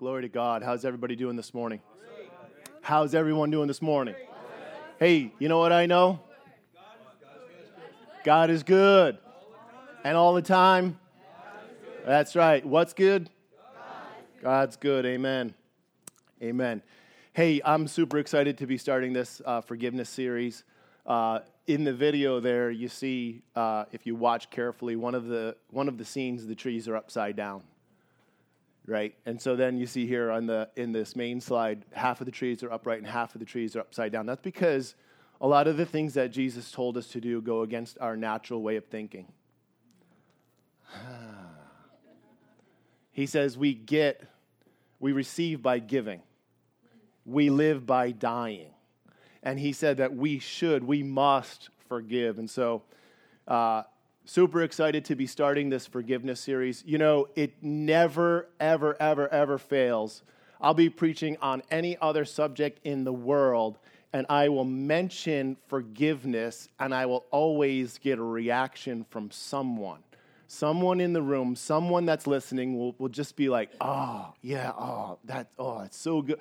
Glory to God. How's everybody doing this morning? How's everyone doing this morning? Hey, you know what I know? God is good. And all the time? That's right. What's good? God's good. Amen. Amen. Hey, I'm super excited to be starting this uh, forgiveness series. Uh, in the video there, you see, uh, if you watch carefully, one of the one of the scenes, the trees are upside down right? And so then you see here on the in this main slide, half of the trees are upright and half of the trees are upside down. That's because a lot of the things that Jesus told us to do go against our natural way of thinking. he says we get we receive by giving. We live by dying. And he said that we should, we must forgive. And so uh, Super excited to be starting this forgiveness series. You know, it never, ever, ever, ever fails. I'll be preaching on any other subject in the world, and I will mention forgiveness, and I will always get a reaction from someone. Someone in the room, someone that's listening will, will just be like, oh, yeah, oh, that, oh, it's so good.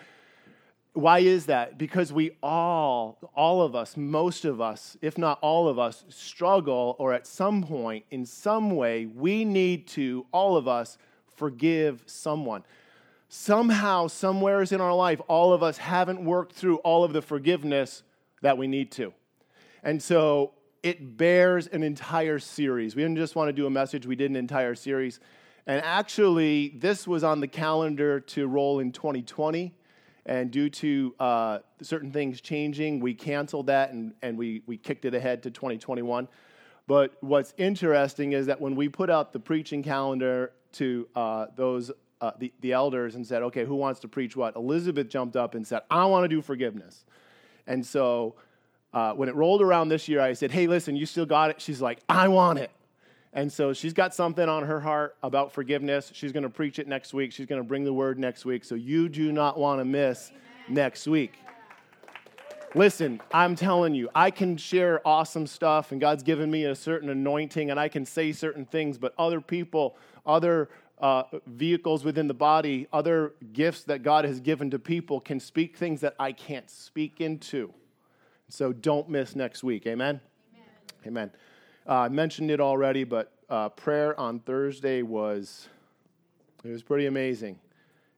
Why is that? Because we all, all of us, most of us, if not all of us, struggle or at some point, in some way, we need to, all of us, forgive someone. Somehow, somewheres in our life, all of us haven't worked through all of the forgiveness that we need to. And so it bears an entire series. We didn't just want to do a message, we did an entire series. And actually, this was on the calendar to roll in 2020 and due to uh, certain things changing, we canceled that and, and we, we kicked it ahead to 2021. But what's interesting is that when we put out the preaching calendar to uh, those uh, the, the elders and said, okay, who wants to preach what? Elizabeth jumped up and said, I want to do forgiveness. And so uh, when it rolled around this year, I said, hey, listen, you still got it? She's like, I want it. And so she's got something on her heart about forgiveness. She's going to preach it next week. She's going to bring the word next week. So you do not want to miss Amen. next week. Listen, I'm telling you, I can share awesome stuff, and God's given me a certain anointing, and I can say certain things, but other people, other uh, vehicles within the body, other gifts that God has given to people can speak things that I can't speak into. So don't miss next week. Amen? Amen. Amen. Uh, I mentioned it already, but uh, prayer on Thursday was it was pretty amazing.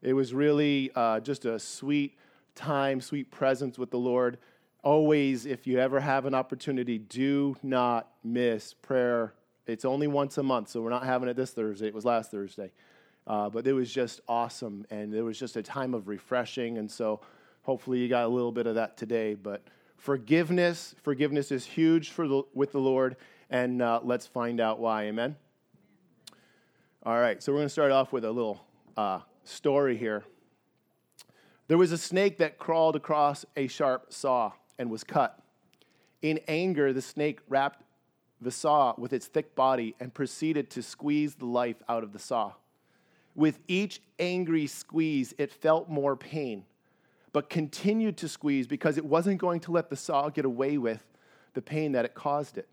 It was really uh, just a sweet time, sweet presence with the Lord. Always, if you ever have an opportunity, do not miss prayer. It's only once a month, so we're not having it this Thursday. It was last Thursday. Uh, but it was just awesome, and it was just a time of refreshing. And so, hopefully, you got a little bit of that today. But forgiveness, forgiveness is huge for the, with the Lord, and uh, let's find out why. Amen? All right, so we're going to start off with a little uh, story here. There was a snake that crawled across a sharp saw and was cut. In anger, the snake wrapped the saw with its thick body and proceeded to squeeze the life out of the saw. With each angry squeeze, it felt more pain, but continued to squeeze because it wasn't going to let the saw get away with the pain that it caused it.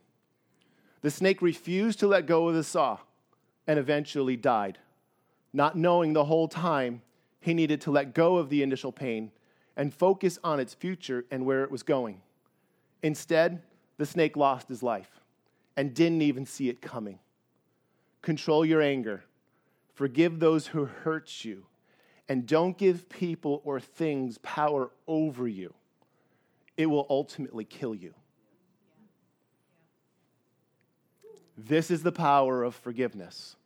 The snake refused to let go of the saw and eventually died, not knowing the whole time he needed to let go of the initial pain and focus on its future and where it was going. Instead, the snake lost his life and didn't even see it coming. Control your anger, forgive those who hurt you, and don't give people or things power over you. It will ultimately kill you. This is the power of forgiveness,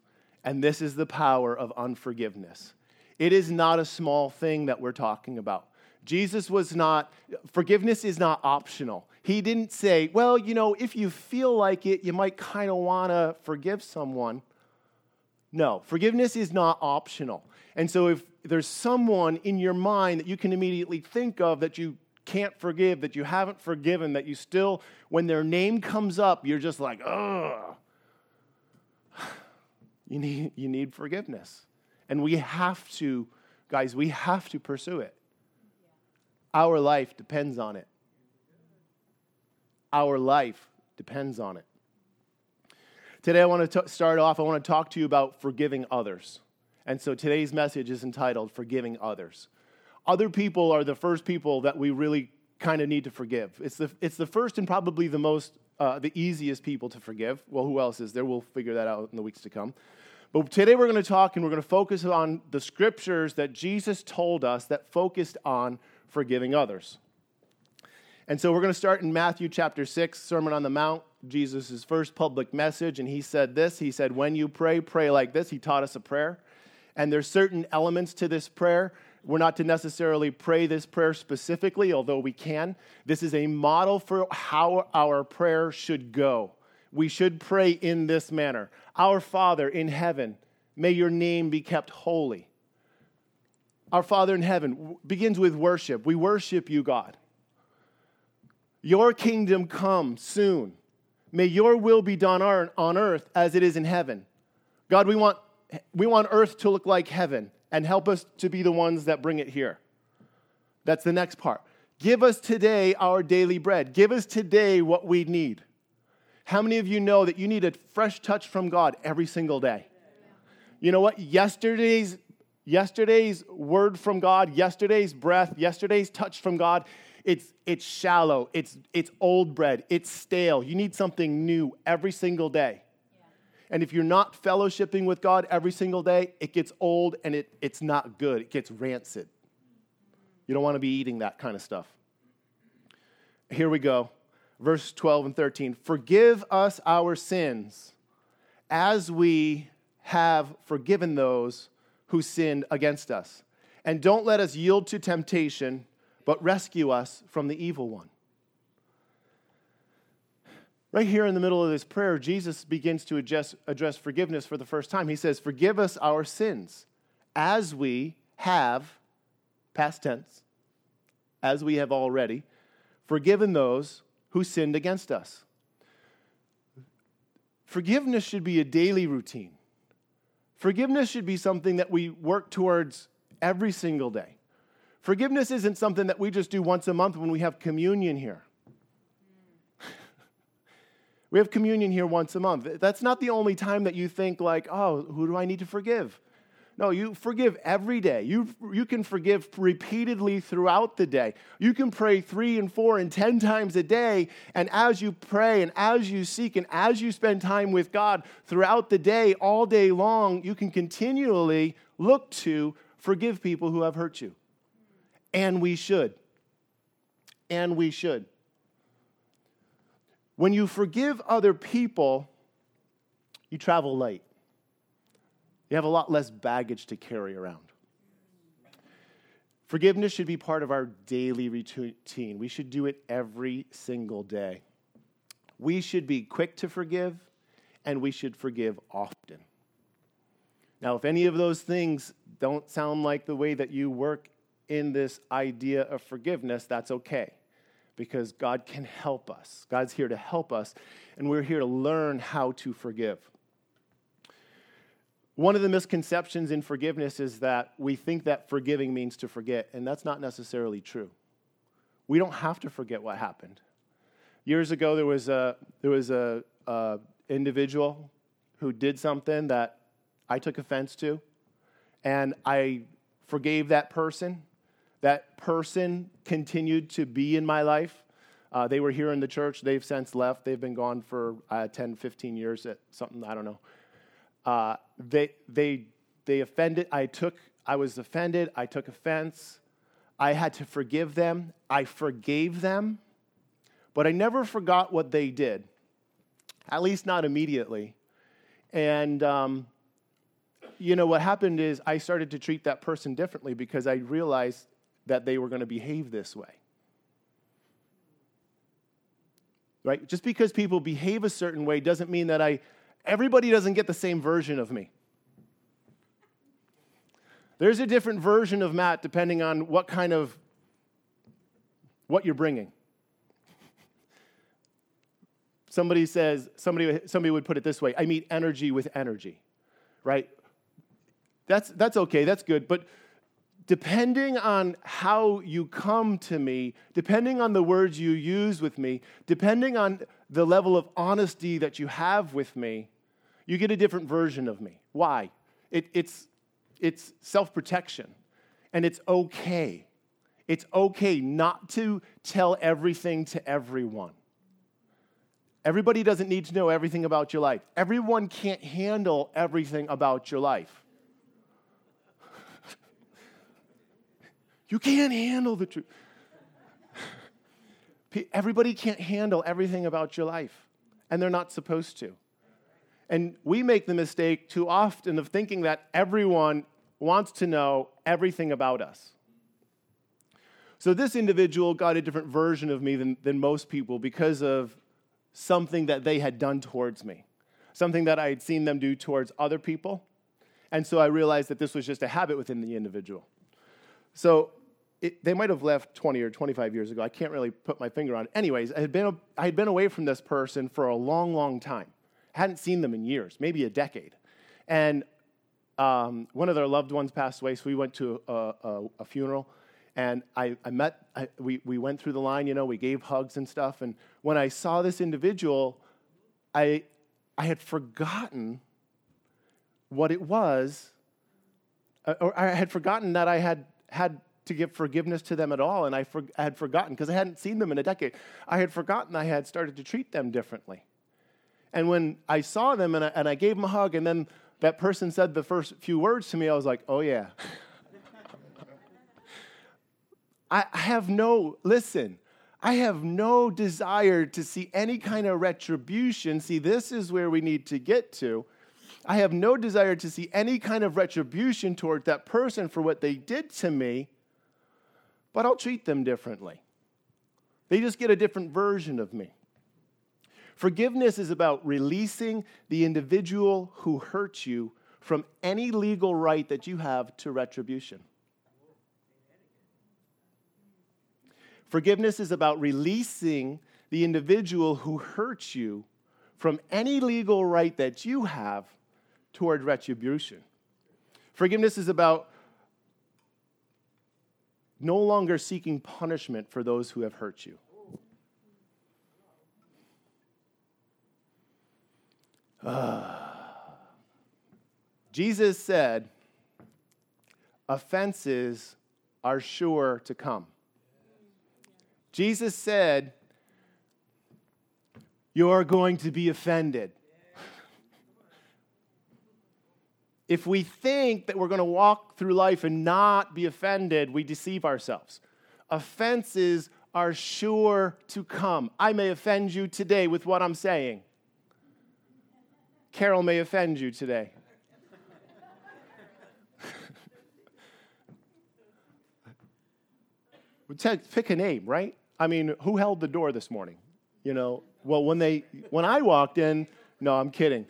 and this is the power of unforgiveness. It is not a small thing that we're talking about. Jesus was not, forgiveness is not optional. He didn't say, well, you know, if you feel like it, you might kind of want to forgive someone. No, forgiveness is not optional. And so if there's someone in your mind that you can immediately think of that you can't forgive, that you haven't forgiven, that you still, when their name comes up, you're just like, ugh, you need, you need forgiveness. And we have to, guys, we have to pursue it. Our life depends on it. Our life depends on it. Today, I want to t- start off, I want to talk to you about forgiving others. And so today's message is entitled Forgiving Others. Other people are the first people that we really kind of need to forgive. It's the, it's the first and probably the most, uh, the easiest people to forgive. Well, who else is there? We'll figure that out in the weeks to come. But today we're going to talk and we're going to focus on the scriptures that Jesus told us that focused on forgiving others. And so we're going to start in Matthew chapter 6, Sermon on the Mount, Jesus' first public message. And he said this He said, When you pray, pray like this. He taught us a prayer. And there's certain elements to this prayer. We're not to necessarily pray this prayer specifically, although we can. This is a model for how our prayer should go. We should pray in this manner Our Father in heaven, may your name be kept holy. Our Father in heaven begins with worship. We worship you, God. Your kingdom come soon. May your will be done on earth as it is in heaven. God, we want, we want earth to look like heaven and help us to be the ones that bring it here. That's the next part. Give us today our daily bread. Give us today what we need. How many of you know that you need a fresh touch from God every single day? You know what? Yesterday's yesterday's word from God, yesterday's breath, yesterday's touch from God it's, it's shallow, it's, it's old bread, it's stale. You need something new every single day. And if you're not fellowshipping with God every single day, it gets old and it, it's not good. It gets rancid. You don't want to be eating that kind of stuff. Here we go. Verse 12 and 13. Forgive us our sins as we have forgiven those who sinned against us. And don't let us yield to temptation but rescue us from the evil one. Right here in the middle of this prayer, Jesus begins to address, address forgiveness for the first time. He says, Forgive us our sins as we have, past tense, as we have already, forgiven those who sinned against us. Forgiveness should be a daily routine. Forgiveness should be something that we work towards every single day. Forgiveness isn't something that we just do once a month when we have communion here. we have communion here once a month. That's not the only time that you think, like, oh, who do I need to forgive? No, you forgive every day. You, you can forgive repeatedly throughout the day. You can pray three and four and ten times a day. And as you pray and as you seek and as you spend time with God throughout the day, all day long, you can continually look to forgive people who have hurt you. And we should. And we should. When you forgive other people, you travel light. You have a lot less baggage to carry around. Forgiveness should be part of our daily routine. We should do it every single day. We should be quick to forgive, and we should forgive often. Now, if any of those things don't sound like the way that you work in this idea of forgiveness, that's okay because God can help us. God's here to help us, and we're here to learn how to forgive. One of the misconceptions in forgiveness is that we think that forgiving means to forget, and that's not necessarily true. We don't have to forget what happened. Years ago, there was a there was a, a individual who did something that I took offense to, and I forgave that person that person continued to be in my life. Uh, they were here in the church. They've since left. They've been gone for uh, 10, 15 years at something, I don't know. Uh, they, they, they offended. I took, I was offended. I took offense. I had to forgive them. I forgave them, but I never forgot what they did, at least not immediately. And, um, you know, what happened is I started to treat that person differently because I realized that they were going to behave this way. Right? Just because people behave a certain way doesn't mean that I, everybody doesn't get the same version of me. There's a different version of Matt depending on what kind of, what you're bringing. Somebody says, somebody, somebody would put it this way I meet energy with energy, right? That's, that's okay, that's good. But depending on how you come to me, depending on the words you use with me, depending on the level of honesty that you have with me, you get a different version of me. Why? It, it's, it's self protection, and it's okay. It's okay not to tell everything to everyone. Everybody doesn't need to know everything about your life. Everyone can't handle everything about your life. you can't handle the truth. Everybody can't handle everything about your life, and they're not supposed to. And we make the mistake too often of thinking that everyone wants to know everything about us. So this individual got a different version of me than, than most people because of something that they had done towards me, something that I had seen them do towards other people. And so I realized that this was just a habit within the individual. So it, they might have left 20 or 25 years ago. I can't really put my finger on it. Anyways, I had, been, I had been away from this person for a long, long time. Hadn't seen them in years, maybe a decade. And um, one of their loved ones passed away, so we went to a, a, a funeral. And I, I met, I, we, we went through the line, you know, we gave hugs and stuff. And when I saw this individual, I, I had forgotten what it was, uh, or I had forgotten that I had had to give forgiveness to them at all. And I, for, I had forgotten, because I hadn't seen them in a decade, I had forgotten I had started to treat them differently. And when I saw them and I, and I gave them a hug, and then that person said the first few words to me, I was like, oh, yeah. I have no, listen, I have no desire to see any kind of retribution. See, this is where we need to get to. I have no desire to see any kind of retribution toward that person for what they did to me, but I'll treat them differently. They just get a different version of me. Forgiveness is about releasing the individual who hurt you from any legal right that you have to retribution. Forgiveness is about releasing the individual who hurts you from any legal right that you have toward retribution. Forgiveness is about no longer seeking punishment for those who have hurt you. Jesus said, offenses are sure to come. Jesus said, You're going to be offended. if we think that we're going to walk through life and not be offended, we deceive ourselves. Offenses are sure to come. I may offend you today with what I'm saying. Carol may offend you today. Pick a name, right? I mean, who held the door this morning? You know, well, when they when I walked in, no, I'm kidding.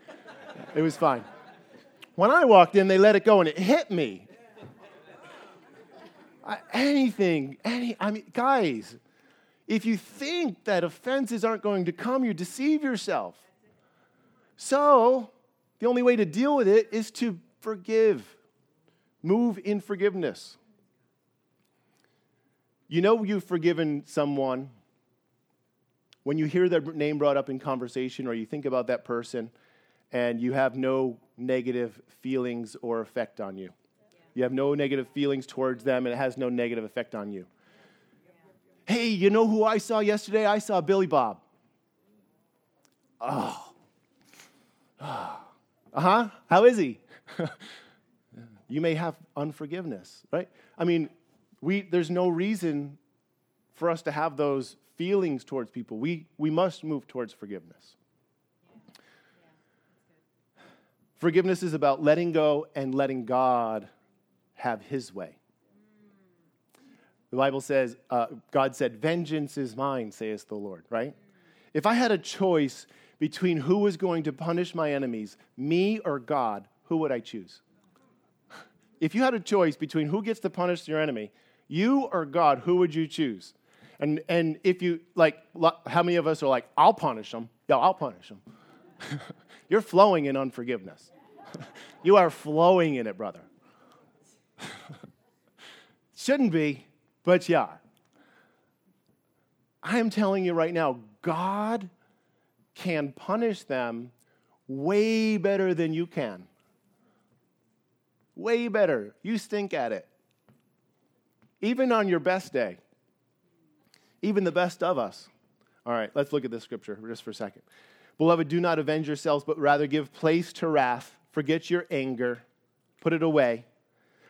It was fine. When I walked in, they let it go and it hit me. I, anything, any, I mean, guys, if you think that offenses aren't going to come, you deceive yourself. So, the only way to deal with it is to forgive, move in forgiveness. You know you've forgiven someone when you hear their name brought up in conversation or you think about that person and you have no negative feelings or effect on you. You have no negative feelings towards them and it has no negative effect on you. Hey, you know who I saw yesterday? I saw Billy Bob. Oh. Uh huh. How is he? you may have unforgiveness, right? I mean, we, there's no reason for us to have those feelings towards people. We, we must move towards forgiveness. Forgiveness is about letting go and letting God have his way. The Bible says, uh, God said, Vengeance is mine, saith the Lord, right? If I had a choice between who was going to punish my enemies, me or God, who would I choose? if you had a choice between who gets to punish your enemy, you or God, who would you choose? And, and if you, like, how many of us are like, I'll punish them? Yeah, I'll punish them. You're flowing in unforgiveness. you are flowing in it, brother. Shouldn't be, but you are. I am telling you right now, God can punish them way better than you can. Way better. You stink at it. Even on your best day. Even the best of us. All right, let's look at this scripture just for a second. Beloved, do not avenge yourselves, but rather give place to wrath. Forget your anger, put it away.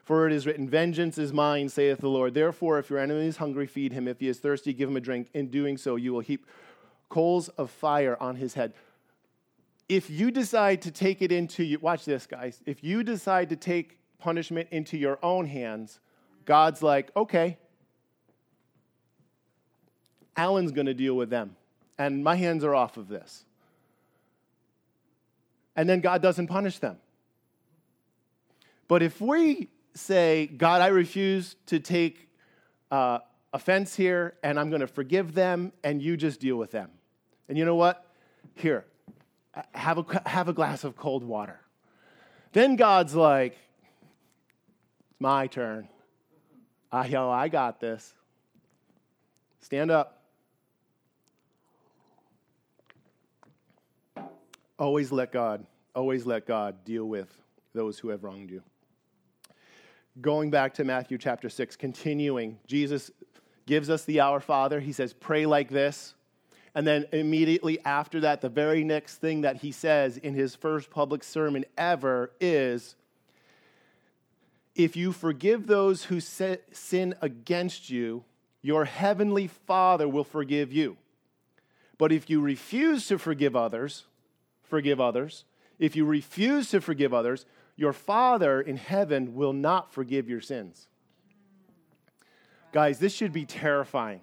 For it is written, Vengeance is mine, saith the Lord. Therefore, if your enemy is hungry, feed him. If he is thirsty, give him a drink. In doing so, you will heap coals of fire on his head. If you decide to take it into you, watch this, guys. If you decide to take punishment into your own hands, God's like, okay, Alan's going to deal with them, and my hands are off of this. And then God doesn't punish them. But if we say, God, I refuse to take uh, offense here, and I'm going to forgive them, and you just deal with them. And you know what? Here, have a, have a glass of cold water. Then God's like, it's my turn. I, yo, I got this. Stand up. Always let God, always let God deal with those who have wronged you going back to Matthew chapter 6, continuing, Jesus gives us the Our Father. He says, Pray like this. And then immediately after that, the very next thing that he says in his first public sermon ever is, If you forgive those who sin against you, your heavenly Father will forgive you. But if you refuse to forgive others, forgive others, if you refuse to forgive others, your Father in heaven will not forgive your sins. Guys, this should be terrifying.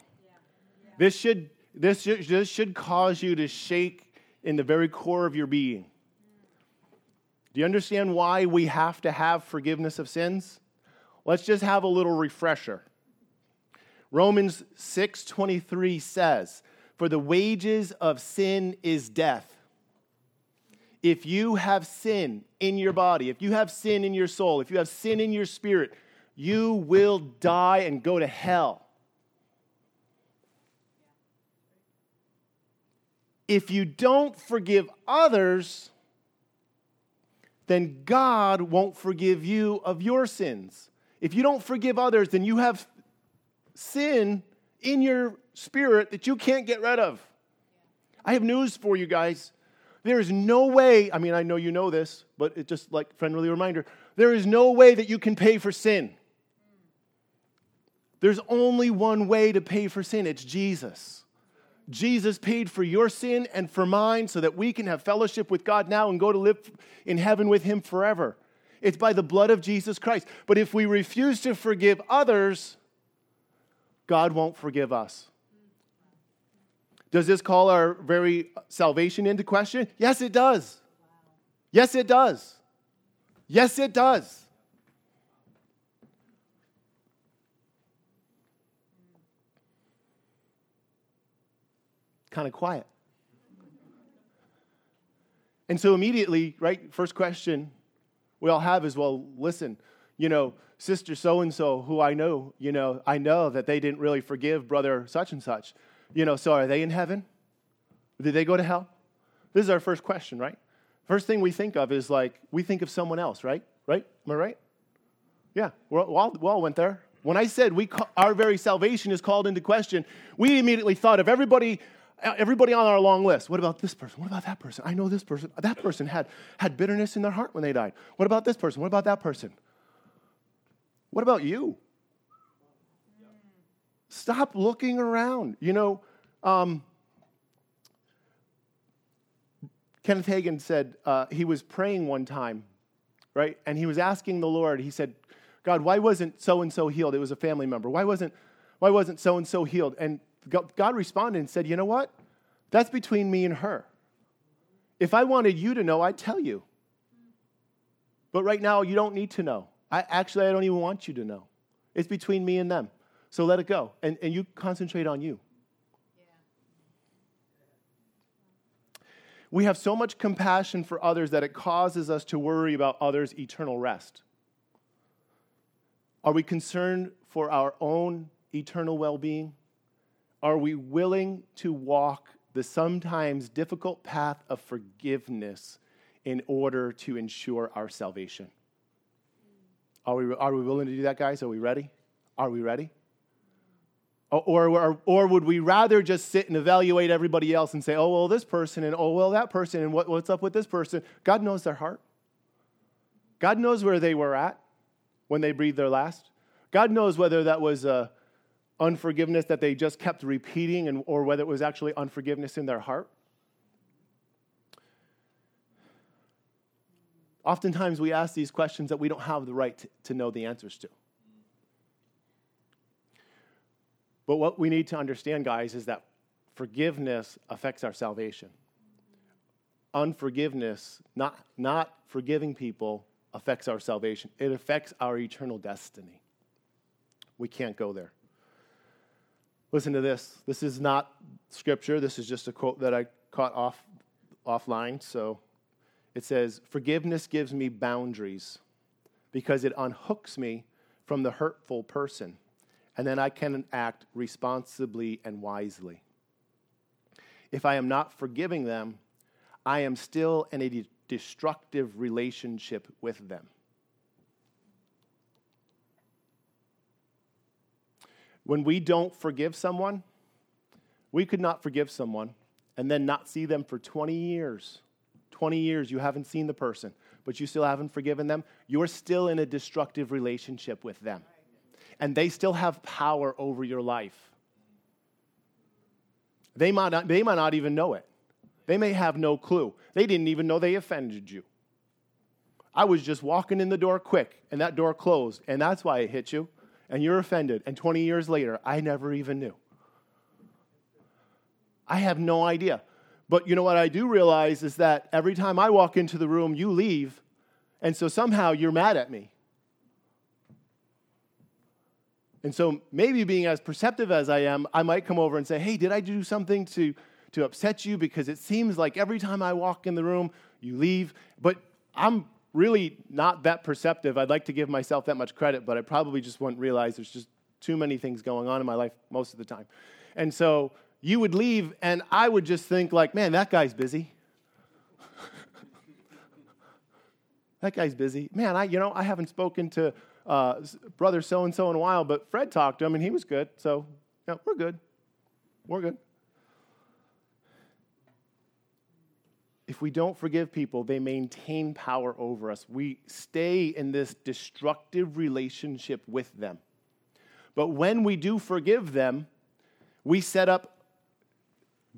This should, this this should cause you to shake in the very core of your being. Do you understand why we have to have forgiveness of sins? Let's just have a little refresher. Romans 6:23 says, "For the wages of sin is death." if you have sin in your body, if you have sin in your soul, if you have sin in your spirit, you will die and go to hell. If you don't forgive others, then God won't forgive you of your sins. If you don't forgive others, then you have sin in your spirit that you can't get rid of. I have news for you guys. There is no way, I mean, I know you know this, but it's just like friendly reminder there is no way that you can pay for sin. There's only one way to pay for sin it's Jesus. Jesus paid for your sin and for mine so that we can have fellowship with God now and go to live in heaven with Him forever. It's by the blood of Jesus Christ. But if we refuse to forgive others, God won't forgive us. Does this call our very salvation into question? Yes, it does. Yes, it does. Yes, it does. Kind of quiet. And so immediately, right, first question we all have is well, listen, you know, sister so and so, who I know, you know, I know that they didn't really forgive brother such and such. You know, so are they in heaven? Did they go to hell? This is our first question, right? First thing we think of is like, we think of someone else, right? Right? Am I right? Yeah, we all, we all went there. When I said we our very salvation is called into question, we immediately thought of everybody, everybody on our long list. What about this person? What about that person? I know this person. That person had, had bitterness in their heart when they died. What about this person? What about that person? What about you? Stop looking around. You know, um, Kenneth Hagin said uh, he was praying one time, right? And he was asking the Lord, he said, God, why wasn't so and so healed? It was a family member. Why wasn't why wasn't so and so healed? And God responded and said, You know what? That's between me and her. If I wanted you to know, I'd tell you. But right now, you don't need to know. I actually I don't even want you to know. It's between me and them. So let it go. And, and you concentrate on you. We have so much compassion for others that it causes us to worry about others' eternal rest. Are we concerned for our own eternal well being? Are we willing to walk the sometimes difficult path of forgiveness in order to ensure our salvation? Are we, are we willing to do that, guys? Are we ready? Are we ready? Or, or, or would we rather just sit and evaluate everybody else and say, oh, well, this person, and oh, well, that person, and what, what's up with this person? God knows their heart. God knows where they were at when they breathed their last. God knows whether that was uh, unforgiveness that they just kept repeating and, or whether it was actually unforgiveness in their heart. Oftentimes, we ask these questions that we don't have the right to, to know the answers to. But what we need to understand, guys, is that forgiveness affects our salvation. Unforgiveness, not, not forgiving people, affects our salvation. It affects our eternal destiny. We can't go there. Listen to this. This is not scripture. This is just a quote that I caught off offline. So it says, Forgiveness gives me boundaries because it unhooks me from the hurtful person, and then I can act responsibly and wisely. If I am not forgiving them, I am still in a de- destructive relationship with them. When we don't forgive someone, we could not forgive someone and then not see them for 20 years 20 years, you haven't seen the person, but you still haven't forgiven them, you're still in a destructive relationship with them. And they still have power over your life. They might not, they might not even know it. They may have no clue. They didn't even know they offended you. I was just walking in the door quick, and that door closed, and that's why it hit you, and you're offended. And 20 years later, I never even knew. I have no idea. But you know what I do realize is that every time I walk into the room, you leave, and so somehow you're mad at me. And so maybe being as perceptive as I am, I might come over and say, Hey, did I do something to, to upset you? Because it seems like every time I walk in the room, you leave. But I'm really not that perceptive. I'd like to give myself that much credit, but I probably just wouldn't realize there's just too many things going on in my life most of the time. And so you would leave, and I would just think, like, man, that guy's busy. that guy's busy. Man, I, you know, I haven't spoken to uh, brother so and so in a while, but Fred talked to him, and he was good. So, yeah, we're good. We're good. If we don't forgive people, they maintain power over us. We stay in this destructive relationship with them. But when we do forgive them, we set up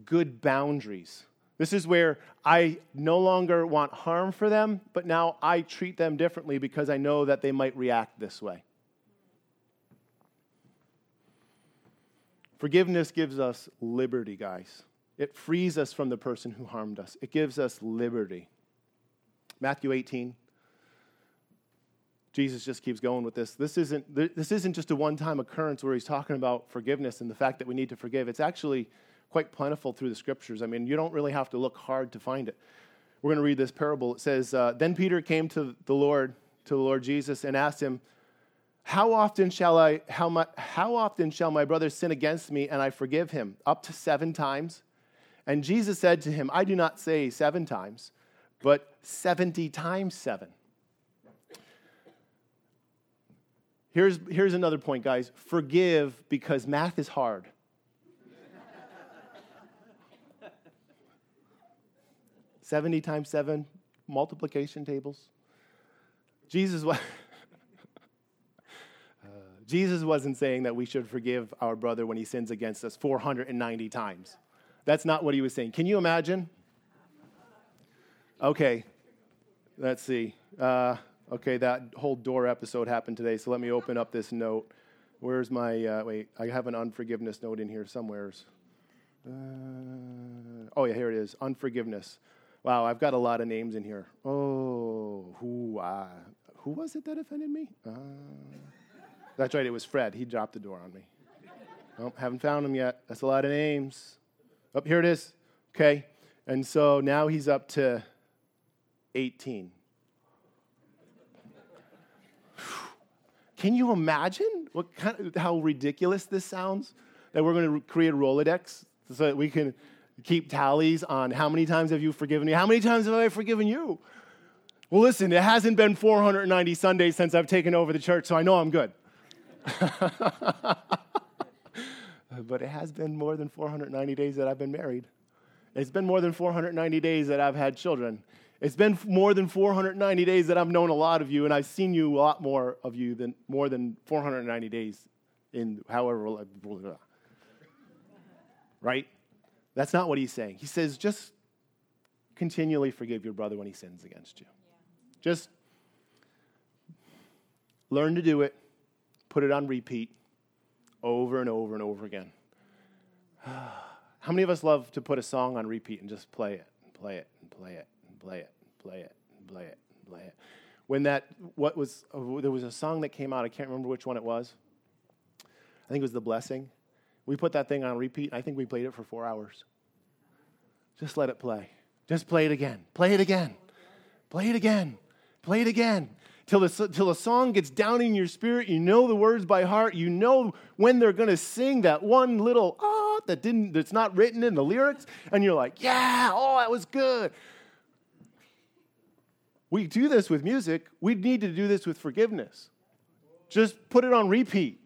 good boundaries. This is where I no longer want harm for them, but now I treat them differently because I know that they might react this way. Forgiveness gives us liberty, guys. It frees us from the person who harmed us, it gives us liberty. Matthew 18. Jesus just keeps going with this. This isn't, this isn't just a one time occurrence where he's talking about forgiveness and the fact that we need to forgive. It's actually quite plentiful through the scriptures. I mean, you don't really have to look hard to find it. We're going to read this parable. It says, uh, Then Peter came to the Lord, to the Lord Jesus, and asked him, how often shall I how, my, how often shall my brother sin against me and I forgive him? Up to 7 times? And Jesus said to him, I do not say 7 times, but 70 times 7. Here's, here's another point, guys. Forgive because math is hard. 70 times 7 multiplication tables. Jesus was. Uh, Jesus wasn't saying that we should forgive our brother when he sins against us 490 times. That's not what he was saying. Can you imagine? Okay, let's see. Uh, okay, that whole door episode happened today, so let me open up this note. Where's my, uh, wait, I have an unforgiveness note in here somewheres. Uh, oh, yeah, here it is unforgiveness. Wow, I've got a lot of names in here. Oh, who, uh, who was it that offended me? Uh, that's right, it was Fred. He dropped the door on me. Nope, haven't found him yet. That's a lot of names. Up oh, here it is. Okay, and so now he's up to 18. Can you imagine what kind of, how ridiculous this sounds? That we're going to create a Rolodex so that we can keep tallies on how many times have you forgiven me? How many times have I forgiven you? Well, listen, it hasn't been 490 Sundays since I've taken over the church, so I know I'm good. but it has been more than 490 days that I've been married. It's been more than 490 days that I've had children. It's been more than 490 days that I've known a lot of you, and I've seen you a lot more of you than more than 490 days in however. Right? That's not what he's saying. He says, just continually forgive your brother when he sins against you. Yeah. Just learn to do it, put it on repeat over and over and over again. How many of us love to put a song on repeat and just play it and play it and play it and play it and play it and play it and play it? When that, what was, there was a song that came out, I can't remember which one it was. I think it was The Blessing. We put that thing on repeat, I think we played it for four hours. Just let it play. Just play it again. Play it again. Play it again. Play it again. Till the, till the song gets down in your spirit, you know the words by heart. You know when they're going to sing that one little ah that didn't that's not written in the lyrics, and you're like, yeah, oh, that was good. We do this with music. We need to do this with forgiveness. Just put it on repeat.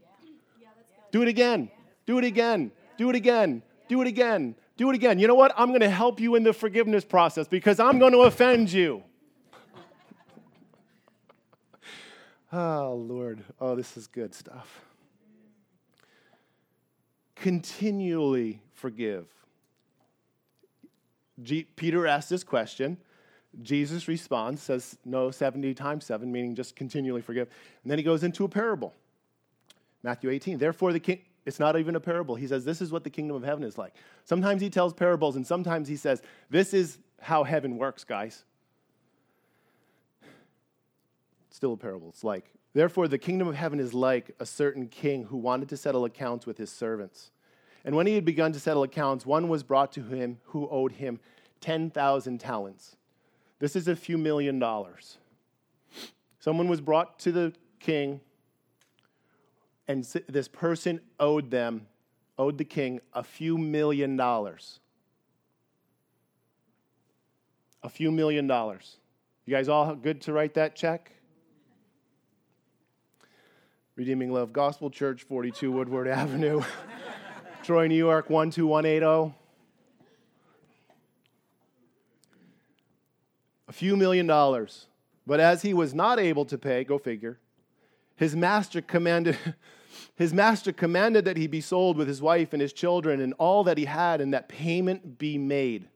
Do it again. Do it again. Do it again. Do it again. Do it again. You know what? I'm going to help you in the forgiveness process because I'm going to offend you. Oh, Lord. Oh, this is good stuff. Continually forgive. G- Peter asks this question. Jesus responds, says, No, 70 times 7, meaning just continually forgive. And then he goes into a parable. Matthew 18. Therefore, the king, it's not even a parable. He says, This is what the kingdom of heaven is like. Sometimes he tells parables, and sometimes he says, This is how heaven works, guys. Still a parable. It's like, Therefore, the kingdom of heaven is like a certain king who wanted to settle accounts with his servants. And when he had begun to settle accounts, one was brought to him who owed him 10,000 talents. This is a few million dollars. Someone was brought to the king and this person owed them, owed the king, a few million dollars. A few million dollars. You guys all good to write that check? Redeeming Love Gospel Church, 42 Woodward Avenue, Troy, New York, 12180. A few million dollars. But as he was not able to pay, go figure, his master commanded his master commanded that he be sold with his wife and his children and all that he had and that payment be made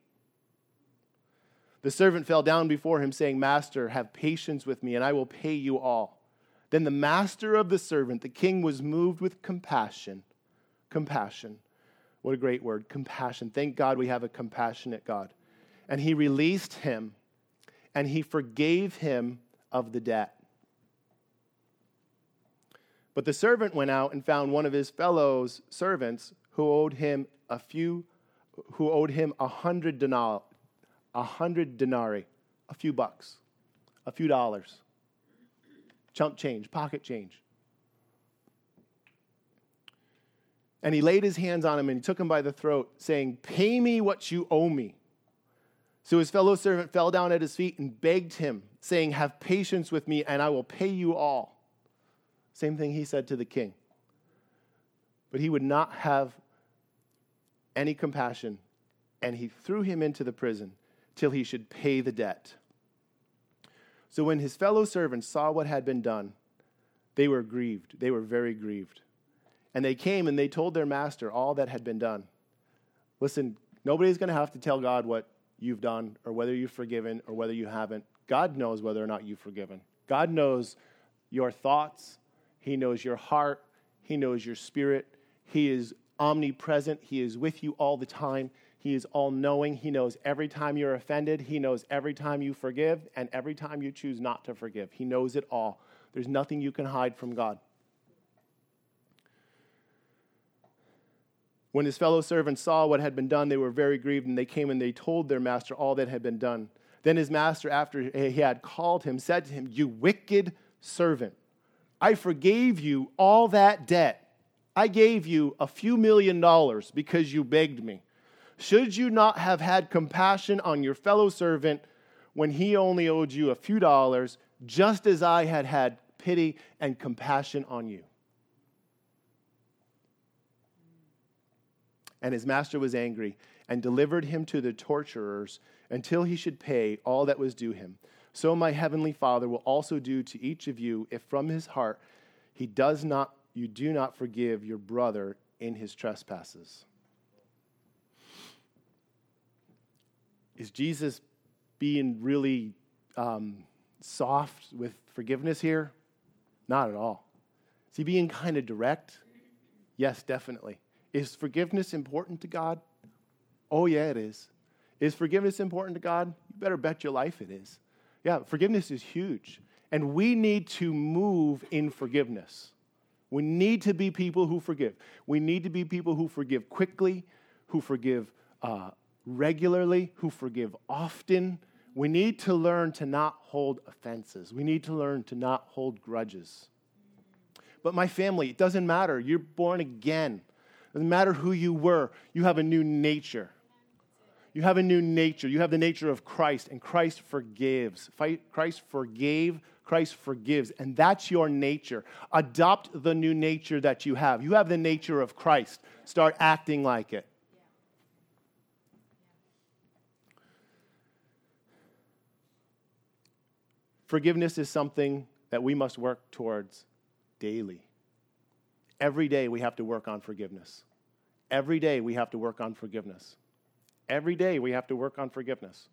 the servant fell down before him saying master have patience with me and i will pay you all then the master of the servant the king was moved with compassion. Compassion. What a great word compassion. Thank god we have a compassionate god. And he released him and he forgave him of the debt. But the servant went out and found one of his fellows servants who owed him a few, who owed him a hundred denar, a hundred denarii, a few bucks, a few dollars, chump change, pocket change. And he laid his hands on him and he took him by the throat, saying, Pay me what you owe me. So his fellow servant fell down at his feet and begged him, saying, Have patience with me, and I will pay you all. Same thing he said to the king. But he would not have any compassion, and he threw him into the prison till he should pay the debt. So when his fellow servants saw what had been done, they were grieved. They were very grieved. And they came and they told their master all that had been done. Listen, nobody's going to have to tell God what you've done or whether you've forgiven or whether you haven't. God knows whether or not you've forgiven. God knows your thoughts, he knows your heart. He knows your spirit. He is omnipresent. He is with you all the time. He is all knowing. He knows every time you're offended. He knows every time you forgive and every time you choose not to forgive. He knows it all. There's nothing you can hide from God. When his fellow servants saw what had been done, they were very grieved, and they came and they told their master all that had been done. Then his master, after he had called him, said to him, You wicked servant. I forgave you all that debt. I gave you a few million dollars because you begged me. Should you not have had compassion on your fellow servant when he only owed you a few dollars, just as I had had pity and compassion on you. And his master was angry and delivered him to the torturers until he should pay all that was due him. So my heavenly Father will also do to each of you if from his heart he does not you do not forgive your brother in his trespasses. Is Jesus being really um, soft with forgiveness here? Not at all. Is he being kind of direct? Yes, definitely. Is forgiveness important to God? Oh, yeah, it is. Is forgiveness important to God? You better bet your life it is. Yeah, forgiveness is huge. And we need to move in forgiveness. We need to be people who forgive. We need to be people who forgive quickly, who forgive uh, regularly, who forgive often. We need to learn to not hold offenses. We need to learn to not hold grudges. But my family, it doesn't matter. You're born again. It doesn't matter who you were, you have a new nature. You have a new nature. You have the nature of Christ, and Christ forgives. Christ forgave, Christ forgives, and that's your nature. Adopt the new nature that you have. You have the nature of Christ. Start acting like it. Forgiveness is something that we must work towards daily. Every day we have to work on forgiveness. Every day we have to work on forgiveness. Every day we have to work on forgiveness.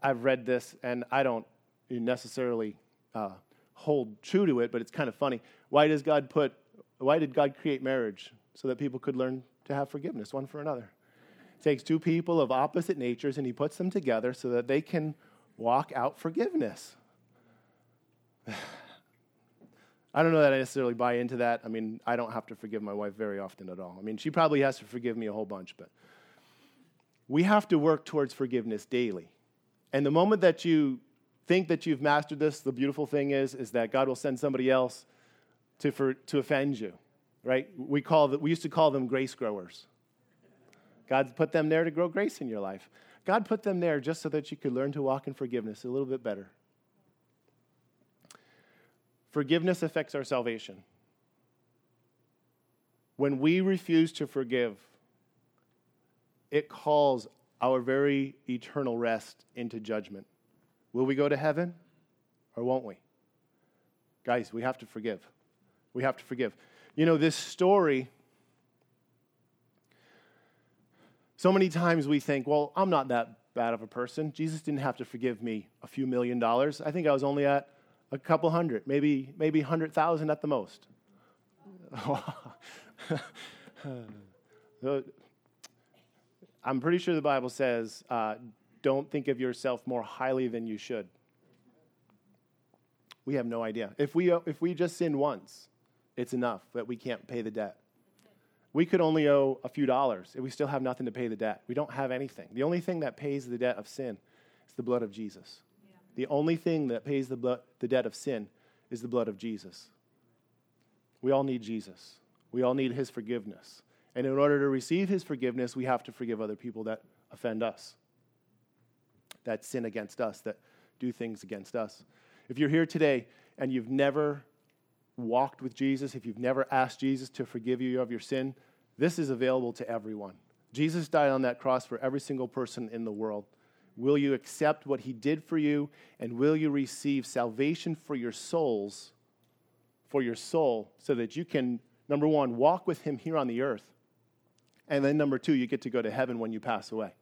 I've read this and I don't necessarily uh, hold true to it, but it's kind of funny. Why does God put, why did God create marriage? So that people could learn to have forgiveness one for another. He takes two people of opposite natures and he puts them together so that they can walk out forgiveness. I don't know that I necessarily buy into that. I mean, I don't have to forgive my wife very often at all. I mean, she probably has to forgive me a whole bunch, but we have to work towards forgiveness daily. And the moment that you think that you've mastered this, the beautiful thing is, is that God will send somebody else to, for, to offend you, right? We, call the, we used to call them grace growers. God's put them there to grow grace in your life. God put them there just so that you could learn to walk in forgiveness a little bit better. Forgiveness affects our salvation. When we refuse to forgive, it calls our very eternal rest into judgment. Will we go to heaven or won't we? Guys, we have to forgive. We have to forgive. You know, this story So many times we think, well, I'm not that bad of a person. Jesus didn't have to forgive me a few million dollars. I think I was only at a couple hundred, maybe maybe 100,000 at the most. I'm pretty sure the Bible says, uh, don't think of yourself more highly than you should. We have no idea. If we, if we just sin once, it's enough that we can't pay the debt we could only owe a few dollars and we still have nothing to pay the debt. We don't have anything. The only thing that pays the debt of sin is the blood of Jesus. Yeah. The only thing that pays the, blood, the debt of sin is the blood of Jesus. We all need Jesus. We all need his forgiveness. And in order to receive his forgiveness, we have to forgive other people that offend us, that sin against us, that do things against us. If you're here today and you've never walked with Jesus, if you've never asked Jesus to forgive you of your sin, this is available to everyone. Jesus died on that cross for every single person in the world. Will you accept what he did for you and will you receive salvation for your souls, for your soul, so that you can, number one, walk with him here on the earth, and then number two, you get to go to heaven when you pass away.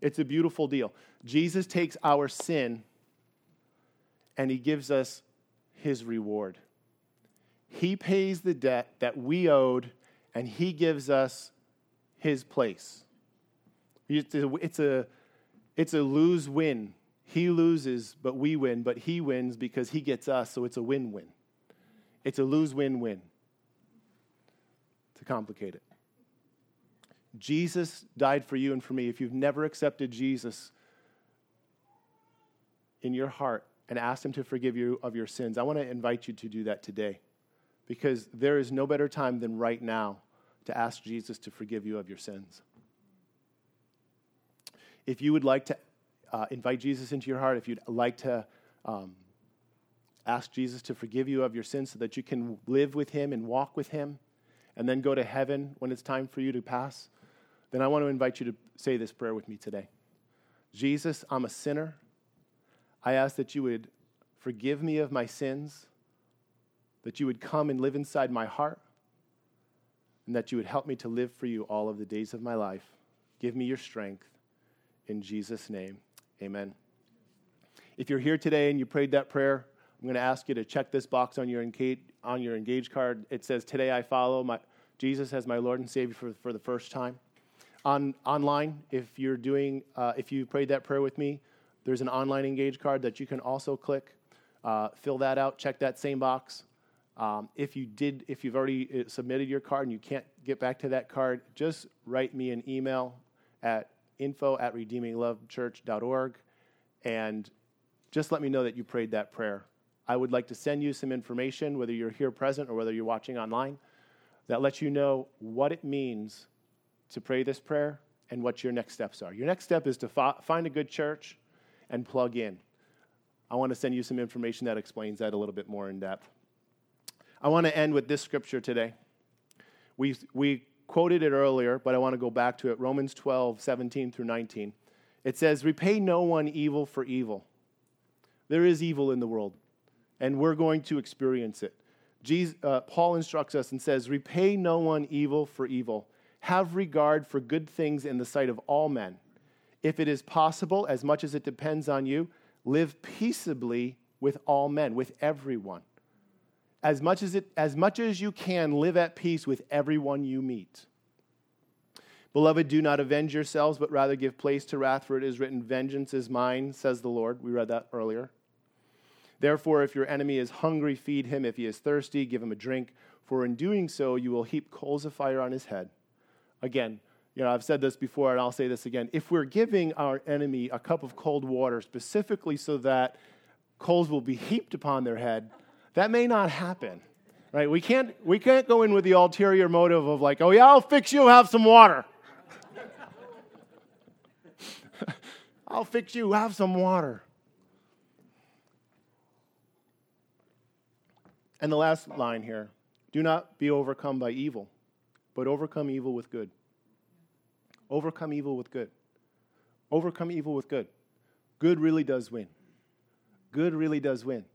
It's a beautiful deal. Jesus takes our sin and he gives us his reward. He pays the debt that we owed, and He gives us His place. It's a, it's a, lose win. He loses, but we win, but He wins because He gets us, so it's a win win. It's a lose win win. To complicate it. Jesus died for you and for me. If you've never accepted Jesus in your heart and asked Him to forgive you of your sins, I want to invite you to do that today because there is no better time than right now to ask Jesus to forgive you of your sins. If you would like to uh, invite Jesus into your heart, if you'd like to um, ask Jesus to forgive you of your sins so that you can live with Him and walk with Him and then go to heaven when it's time for you to pass, then I want to invite you to say this prayer with me today. Jesus, I'm a sinner. I ask that you would forgive me of my sins, that you would come and live inside my heart, and that you would help me to live for you all of the days of my life. Give me your strength. In Jesus' name, amen. If you're here today and you prayed that prayer, I'm going to ask you to check this box on your engage, on your engage card. It says, Today I follow my, Jesus as my Lord and Savior for, for the first time. On, online, if you're doing, uh, if you prayed that prayer with me, there's an online engage card that you can also click. Uh, fill that out, check that same box. Um, if you did, if you've already uh, submitted your card and you can't get back to that card, just write me an email at info at redeeminglovechurch.org and just let me know that you prayed that prayer. I would like to send you some information, whether you're here present or whether you're watching online, that lets you know what it means to pray this prayer and what your next steps are. Your next step is to find a good church and plug in. I want to send you some information that explains that a little bit more in depth. I want to end with this scripture today. We, we quoted it earlier, but I want to go back to it Romans 12, 17 through 19. It says, Repay no one evil for evil. There is evil in the world, and we're going to experience it. Jesus, uh, Paul instructs us and says, Repay no one evil for evil. Have regard for good things in the sight of all men. If it is possible, as much as it depends on you, live peaceably with all men, with everyone. As much as, it, as much as you can, live at peace with everyone you meet. Beloved, do not avenge yourselves, but rather give place to wrath, for it is written, Vengeance is mine, says the Lord. We read that earlier. Therefore, if your enemy is hungry, feed him. If he is thirsty, give him a drink, for in doing so, you will heap coals of fire on his head. Again, you know, I've said this before and I'll say this again. If we're giving our enemy a cup of cold water specifically so that coals will be heaped upon their head, that may not happen. Right? We can't we can't go in with the ulterior motive of like, "Oh yeah, I'll fix you, have some water." I'll fix you, have some water. And the last line here do not be overcome by evil, but overcome evil with good. Overcome evil with good. Overcome evil with good. Good really does win. Good really does win.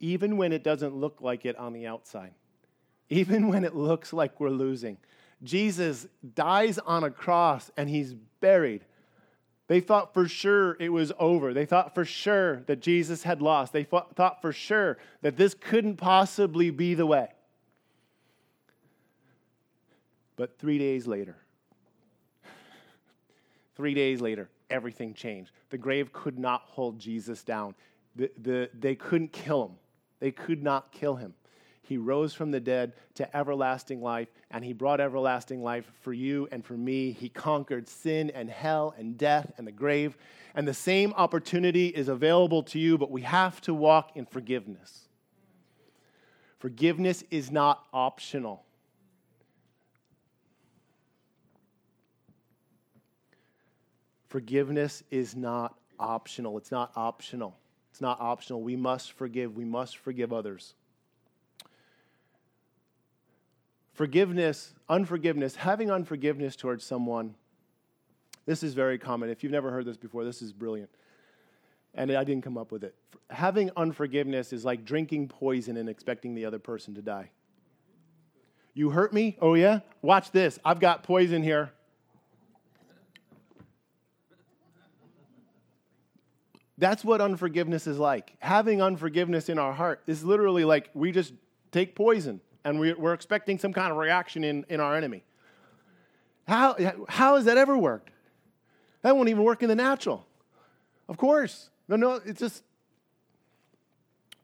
Even when it doesn't look like it on the outside, even when it looks like we're losing. Jesus dies on a cross and he's buried. They thought for sure it was over. They thought for sure that Jesus had lost. They thought for sure that this couldn't possibly be the way. But three days later, three days later, everything changed. The grave could not hold Jesus down. The, the, they couldn't kill him. They could not kill him. He rose from the dead to everlasting life, and He brought everlasting life for you and for me. He conquered sin and hell and death and the grave. And the same opportunity is available to you, but we have to walk in forgiveness. Forgiveness is not optional. Forgiveness is not optional. It's not optional. It's not optional. We must forgive. We must forgive others. Forgiveness, unforgiveness, having unforgiveness towards someone, this is very common. If you've never heard this before, this is brilliant. And I didn't come up with it. Having unforgiveness is like drinking poison and expecting the other person to die. You hurt me? Oh, yeah? Watch this. I've got poison here. That's what unforgiveness is like. Having unforgiveness in our heart is literally like we just take poison and we're expecting some kind of reaction in, in our enemy. How, how has that ever worked? That won't even work in the natural. Of course. No, no, it's just,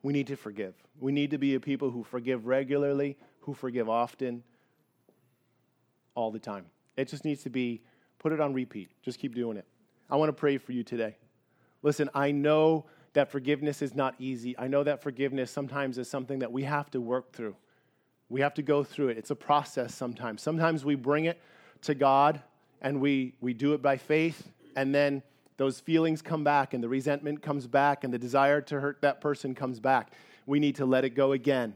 we need to forgive. We need to be a people who forgive regularly, who forgive often, all the time. It just needs to be, put it on repeat. Just keep doing it. I want to pray for you today. Listen, I know that forgiveness is not easy. I know that forgiveness sometimes is something that we have to work through. We have to go through it. It's a process sometimes. Sometimes we bring it to God and we, we do it by faith, and then those feelings come back and the resentment comes back and the desire to hurt that person comes back, we need to let it go again.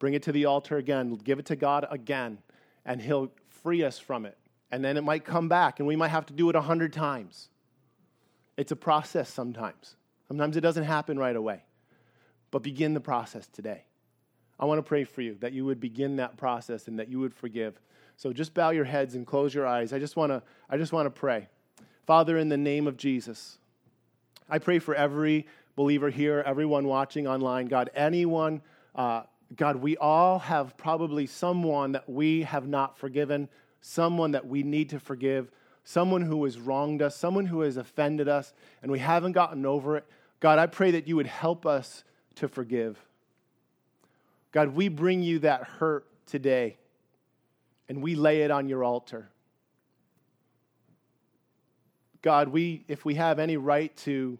Bring it to the altar again, give it to God again, and He'll free us from it. And then it might come back, and we might have to do it a hundred times. It's a process sometimes. Sometimes it doesn't happen right away. But begin the process today. I want to pray for you that you would begin that process and that you would forgive. So just bow your heads and close your eyes. I just want to I just want to pray. Father in the name of Jesus. I pray for every believer here, everyone watching online, God, anyone uh, God, we all have probably someone that we have not forgiven, someone that we need to forgive, someone who has wronged us, someone who has offended us, and we haven't gotten over it. God, I pray that you would help us to forgive. God, we bring you that hurt today and we lay it on your altar. God, we, if we have any right to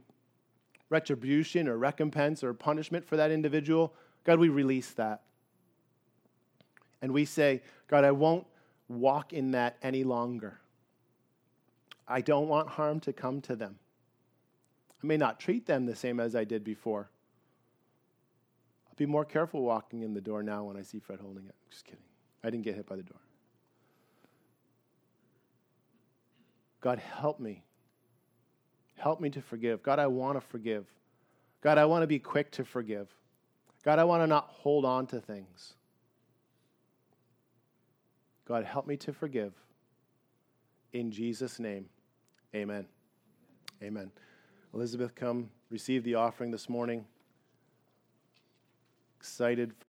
retribution or recompense or punishment for that individual, God, we release that. And we say, God, I won't walk in that any longer. I don't want harm to come to them. I may not treat them the same as I did before. I'll be more careful walking in the door now when I see Fred holding it. Just kidding. I didn't get hit by the door. God, help me. Help me to forgive. God, I want to forgive. God, I want to be quick to forgive. God, I want to not hold on to things. God, help me to forgive. In Jesus' name, amen. Amen. Elizabeth, come receive the offering this morning. Excited.